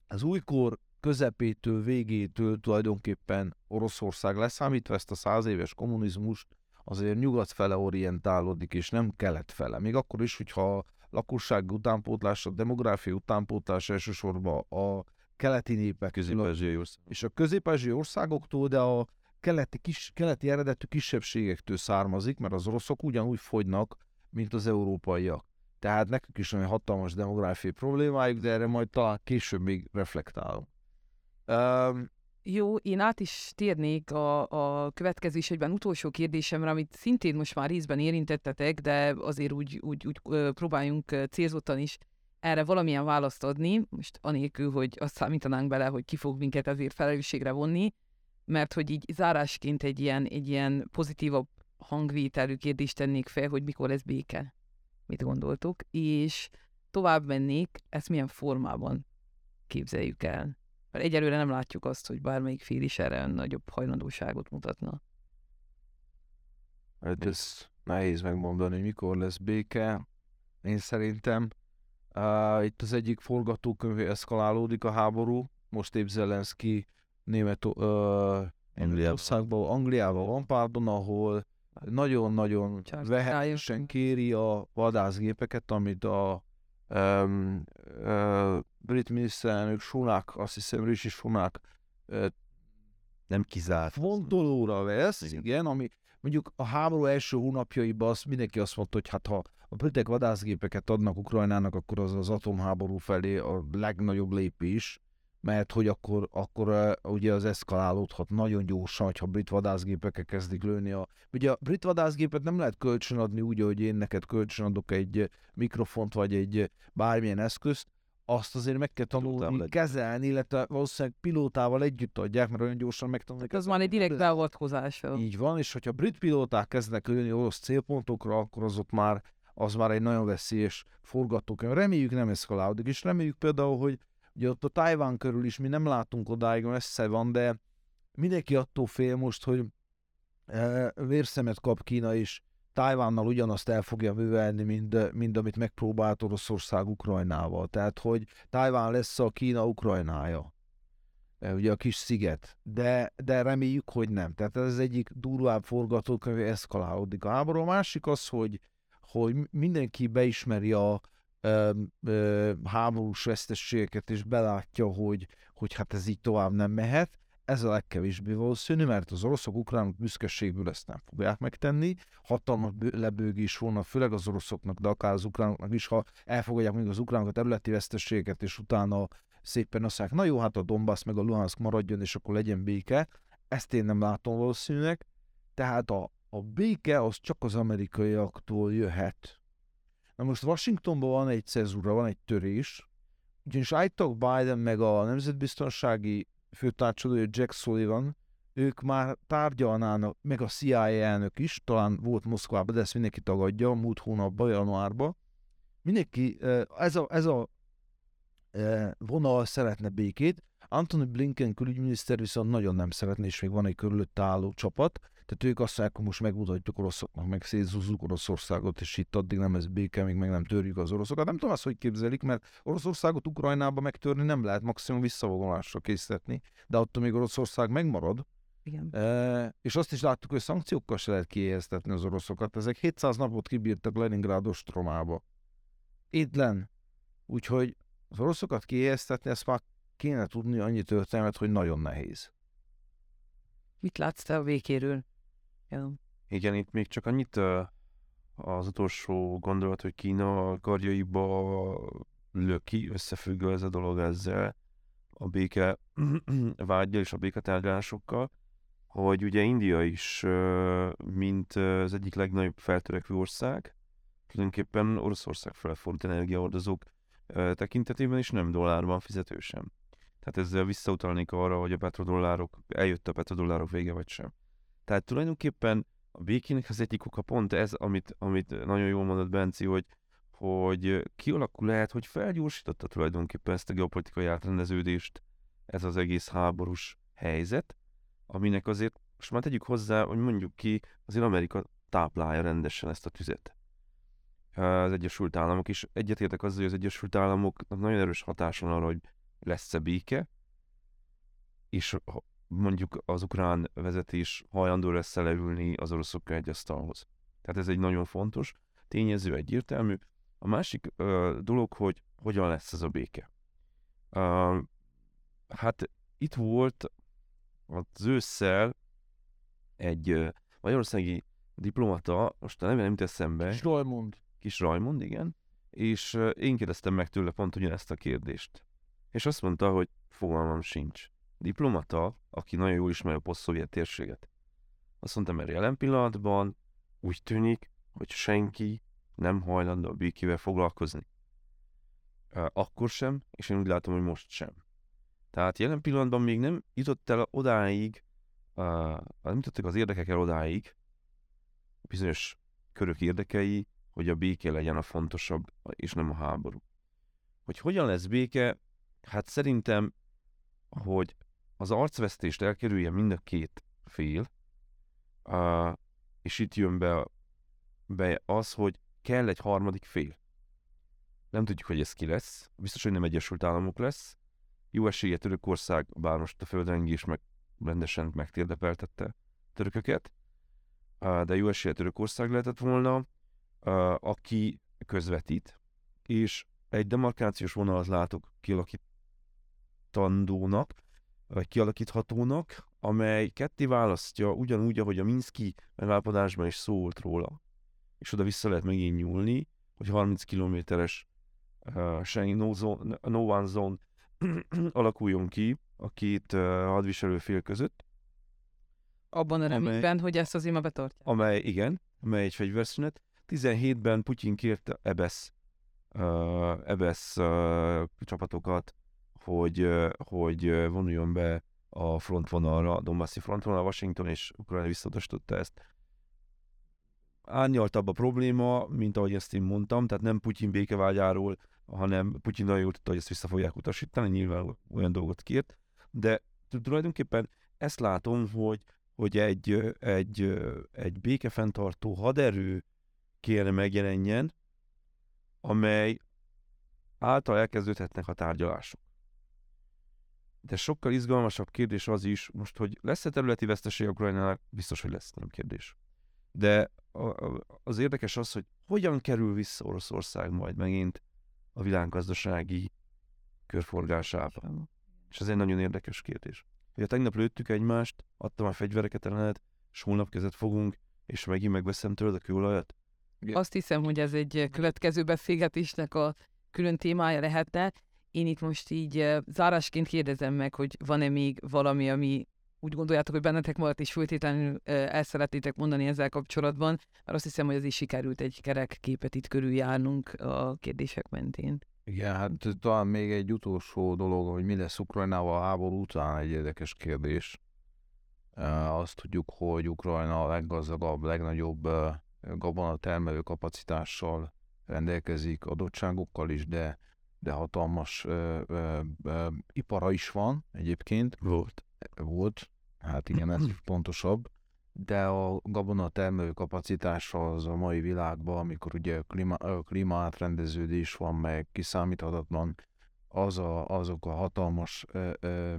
az újkor közepétől, végétől tulajdonképpen Oroszország leszámítva ezt a száz éves kommunizmust, azért nyugat fele orientálódik, és nem kelet fele. Még akkor is, hogyha a lakosság utánpótlás, a demográfia utánpótlás elsősorban a keleti népek közép és a közép országoktól, de a keleti, kis, keleti eredetű kisebbségektől származik, mert az oroszok ugyanúgy fogynak, mint az európaiak. Tehát nekük is olyan hatalmas demográfiai problémájuk, de erre majd talán később még reflektálunk. Um, jó, én át is térnék a, a következő és egyben utolsó kérdésemre, amit szintén most már részben érintettetek, de azért úgy, úgy, úgy próbáljunk célzottan is erre valamilyen választ adni, most anélkül, hogy azt számítanánk bele, hogy ki fog minket ezért felelősségre vonni, mert hogy így zárásként egy ilyen, egy ilyen pozitívabb hangvételű kérdést tennék fel, hogy mikor lesz béke. Mit gondoltuk? És tovább mennék, ezt milyen formában képzeljük el. Mert egyelőre nem látjuk azt, hogy bármelyik fél is erre nagyobb hajlandóságot mutatna. Hát ez nehéz megmondani, hogy mikor lesz béke. Én szerintem uh, itt az egyik forgatókönyv eszkalálódik a háború. Most épp Zelenszky német uh, Angliában. Angliában van, pardon, ahol nagyon-nagyon vehetősen kéri a vadászgépeket, amit a um, uh, brit miniszterelnök Sunak, azt hiszem Rishi Sunak uh, nem kizárt. Fontolóra vesz, igen. igen, ami mondjuk a háború első hónapjaiban azt mindenki azt mondta, hogy hát ha a britek vadászgépeket adnak Ukrajnának, akkor az az atomháború felé a legnagyobb lépés mert hogy akkor, akkor uh, ugye az eszkalálódhat nagyon gyorsan, hogyha brit vadászgépekkel kezdik lőni. A... Ugye a brit vadászgépet nem lehet kölcsönadni úgy, hogy én neked kölcsönadok egy mikrofont, vagy egy bármilyen eszközt, azt azért meg kell tanulni, kezelni, illetve valószínűleg pilótával együtt adják, mert olyan gyorsan megtanulni. Ez már egy direkt beavatkozás. Így van, és hogyha brit pilóták kezdnek lőni orosz célpontokra, akkor az ott már, az már egy nagyon veszélyes forgatókönyv. Reméljük nem eszkalálódik, és reméljük például, hogy Ugye ott a Tájván körül is mi nem látunk odáig, messze van, de mindenki attól fél most, hogy e, vérszemet kap Kína is, Tájvánnal ugyanazt el fogja művelni, mint, mint amit megpróbált Oroszország Ukrajnával. Tehát, hogy Tájván lesz a Kína Ukrajnája. E, ugye a kis sziget. De, de reméljük, hogy nem. Tehát ez az egyik durvább forgatókönyv, eszkalálódik a háború. A másik az, hogy, hogy mindenki beismeri a, ö, ö, háborús vesztességeket, és belátja, hogy, hogy hát ez így tovább nem mehet, ez a legkevésbé valószínű, mert az oroszok ukránok büszkeségből ezt nem fogják megtenni. Hatalmas lebőgés volna, főleg az oroszoknak, de akár az ukránoknak is, ha elfogadják még az ukránok a területi veszteségeket, és utána szépen azt na jó, hát a Donbass meg a Luhansk maradjon, és akkor legyen béke. Ezt én nem látom valószínűleg. Tehát a, a béke az csak az amerikaiaktól jöhet. Na most Washingtonban van egy cezúra, van egy törés, ugyanis állítólag Biden meg a nemzetbiztonsági főtárcsolója Jack Sullivan, ők már tárgyalnának, meg a CIA elnök is, talán volt Moszkvában, de ezt mindenki tagadja, múlt hónapban, januárban. Mindenki, ez a, ez a vonal szeretne békét, Anthony Blinken külügyminiszter viszont nagyon nem szeretné, és még van egy körülött álló csapat, tehát ők azt mondják, hogy most megmutatjuk oroszoknak, meg szétzúzzuk Oroszországot, és itt addig nem ez béke, még meg nem törjük az oroszokat. Nem tudom azt, hogy képzelik, mert Oroszországot Ukrajnába megtörni nem lehet, maximum visszavonulásra készíteni, de attól még Oroszország megmarad. Igen. E, és azt is láttuk, hogy szankciókkal se lehet kiéheztetni az oroszokat. Ezek 700 napot kibírtak Leningrád ostromába. Étlen. Úgyhogy az oroszokat kiéheztetni, ezt már kéne tudni annyi történet, hogy nagyon nehéz. Mit látsz te a vékéről? Ja. Igen, itt még csak annyit az utolsó gondolat, hogy Kína karjaiba löki, összefüggő ez a dolog ezzel, a béke vágyja és a béketárgyalásokkal, hogy ugye India is, mint az egyik legnagyobb feltörekvő ország, tulajdonképpen Oroszország felfordult energiaordozók tekintetében is nem dollárban fizető sem. Tehát ezzel visszautalnék arra, hogy a petrodollárok, eljött a petrodollárok vége vagy sem. Tehát tulajdonképpen a békének az egyik oka pont ez, amit, amit nagyon jól mondott Benci, hogy, hogy kialakul lehet, hogy felgyorsította tulajdonképpen ezt a geopolitikai átrendeződést, ez az egész háborús helyzet, aminek azért most már tegyük hozzá, hogy mondjuk ki, azért Amerika táplálja rendesen ezt a tüzet. Az Egyesült Államok is egyetértek azzal, hogy az Egyesült Államoknak nagyon erős hatás van arra, hogy lesz-e béke, és mondjuk az ukrán vezetés hajlandó lesz leülni az oroszokkal egy asztalhoz. Tehát ez egy nagyon fontos tényező, egyértelmű. A másik ö, dolog, hogy hogyan lesz ez a béke. Ö, hát itt volt az ősszel egy ö, magyarországi diplomata, most nem jut eszembe. Kis Rajmond. Kis Rajmond, igen. És én kérdeztem meg tőle pont ugyanezt a kérdést. És azt mondta, hogy fogalmam sincs. Diplomata, aki nagyon jól ismeri a poszt térséget. Azt mondta, mert jelen pillanatban úgy tűnik, hogy senki nem hajlandó a békével foglalkozni. Akkor sem, és én úgy látom, hogy most sem. Tehát jelen pillanatban még nem jutott el odáig, nem jutottak az érdekek el odáig, bizonyos körök érdekei, hogy a béke legyen a fontosabb, és nem a háború. Hogy hogyan lesz béke, hát szerintem, hogy az arcvesztést elkerülje mind a két fél, és itt jön be, be az, hogy kell egy harmadik fél. Nem tudjuk, hogy ez ki lesz. Biztos, hogy nem Egyesült Államok lesz. Jó esélye Törökország, bár most a földrengés meg rendesen megtérdepeltette törököket, de jó esélye Törökország lehetett volna, aki közvetít, és egy demarkációs vonalat látok kialakítandónak, kialakíthatónak, amely ketté választja ugyanúgy, ahogy a Minszki megállapodásban is szólt róla, és oda vissza lehet megint nyúlni, hogy 30 kilométeres uh, no, zone, no one zone alakuljon ki a két uh, hadviselő fél között. Abban a reményben, hogy ezt az ima betartja. Amely, igen, amely egy fegyverszünet. 17-ben Putyin kérte Ebesz, uh, Ebesz uh, csapatokat, hogy, hogy vonuljon be a frontvonalra, a Donbassi frontvonalra, Washington és Ukrajna visszautasította ezt árnyaltabb a probléma, mint ahogy ezt én mondtam, tehát nem Putyin békevágyáról, hanem Putyin nagyon jól tudta, hogy ezt vissza fogják utasítani, nyilván olyan dolgot kért, de tulajdonképpen ezt látom, hogy, hogy egy, egy, egy békefenntartó haderő kéne megjelenjen, amely által elkezdődhetnek a tárgyalások. De sokkal izgalmasabb kérdés az is, most, hogy lesz-e területi veszteség Ukrajnának, biztos, hogy lesz, nem kérdés. De az érdekes az, hogy hogyan kerül vissza Oroszország majd megint a világgazdasági körforgásába. És ez egy nagyon érdekes kérdés. Ugye tegnap lőttük egymást, adtam a fegyvereket ellenet, és holnap kezet fogunk, és megint megveszem tőled a kőolajat. Azt hiszem, hogy ez egy következő beszélgetésnek a külön témája lehetne. Én itt most így zárásként kérdezem meg, hogy van-e még valami, ami úgy gondoljátok, hogy bennetek maradt, és föltétlenül el szeretnétek mondani ezzel kapcsolatban, mert azt hiszem, hogy az is sikerült egy kerek képet itt körüljárnunk a kérdések mentén. Igen, hát talán még egy utolsó dolog, hogy mi lesz Ukrajnával a háború után egy érdekes kérdés. Azt tudjuk, hogy Ukrajna a leggazdagabb, legnagyobb gabona termelő kapacitással rendelkezik, adottságokkal is, de, de hatalmas ö, ö, ö, ipara is van egyébként. Volt volt, hát igen, ez pontosabb, de a gabona termelő kapacitása az a mai világban, amikor ugye klíma, klímaátrendeződés van, meg kiszámíthatatlan, az a, azok a hatalmas ö, ö,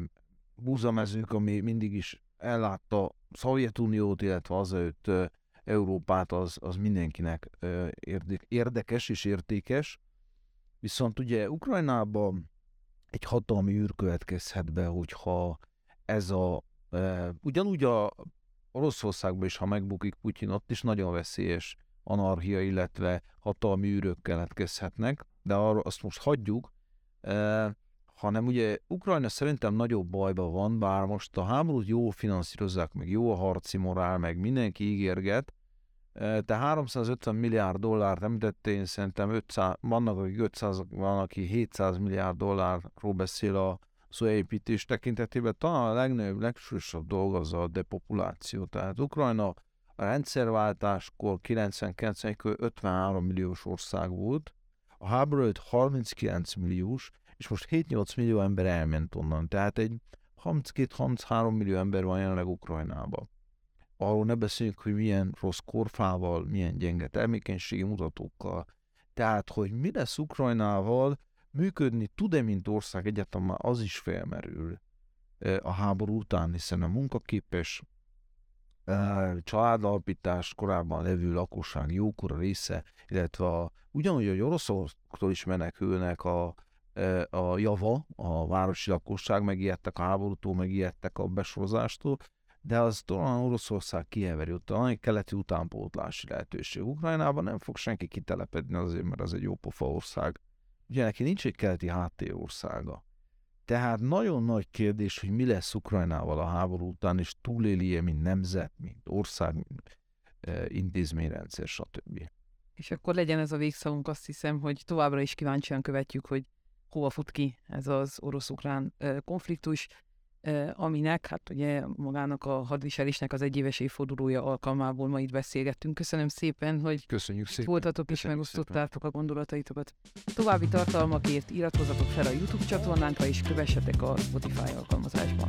búzamezők, ami mindig is ellátta Szovjetuniót, illetve azelőtt Európát, az, az mindenkinek érdekes és értékes. Viszont ugye Ukrajnában egy hatalmi űr következhet be, hogyha ez a, e, ugyanúgy a Oroszországban is, ha megbukik Putyin, ott is nagyon veszélyes anarchia, illetve hatalmi űrök keletkezhetnek, de arra azt most hagyjuk, e, hanem ugye Ukrajna szerintem nagyobb bajban van, bár most a háborút jó finanszírozzák, meg jó a harci morál, meg mindenki ígérget, te 350 milliárd dollárt említette, én szerintem 500, vannak, akik 500, van, aki 700 milliárd dollárról beszél a szóépítés tekintetében talán a legnagyobb, legsúlyosabb dolog az a depopuláció. Tehát Ukrajna a rendszerváltáskor 99 kor 53 milliós ország volt, a háború előtt 39 milliós, és most 7-8 millió ember elment onnan. Tehát egy 32-33 millió ember van jelenleg Ukrajnában. Arról ne beszéljünk, hogy milyen rossz korfával, milyen gyenge termékenységi mutatókkal. Tehát, hogy mi lesz Ukrajnával, működni tud-e, mint ország már az is felmerül. a háború után, hiszen a munkaképes családalapítás korában levő lakosság jókora része, illetve a, ugyanúgy, hogy oroszoktól is menekülnek a, a java, a városi lakosság, megijedtek a háborútól, megijedtek a besorozástól, de az talán Oroszország kieveri, ott talán egy keleti utánpótlási lehetőség. Ukrajnában nem fog senki kitelepedni azért, mert az egy jópofa ország. Ugye neki nincs egy keleti háttérországa. Tehát nagyon nagy kérdés, hogy mi lesz Ukrajnával a háború után, és túléli-e, mint nemzet, mint ország, mint e, intézményrendszer, stb. És akkor legyen ez a végszavunk, azt hiszem, hogy továbbra is kíváncsian követjük, hogy hova fut ki ez az orosz-ukrán e, konfliktus, aminek, hát ugye magának a hadviselésnek az egyéves évfordulója alkalmából ma itt beszélgettünk. Köszönöm szépen, hogy Köszönjük szépen. voltatok és megosztottátok a gondolataitokat. További tartalmakért iratkozzatok fel a YouTube csatornánkra és kövessetek a Spotify alkalmazásban.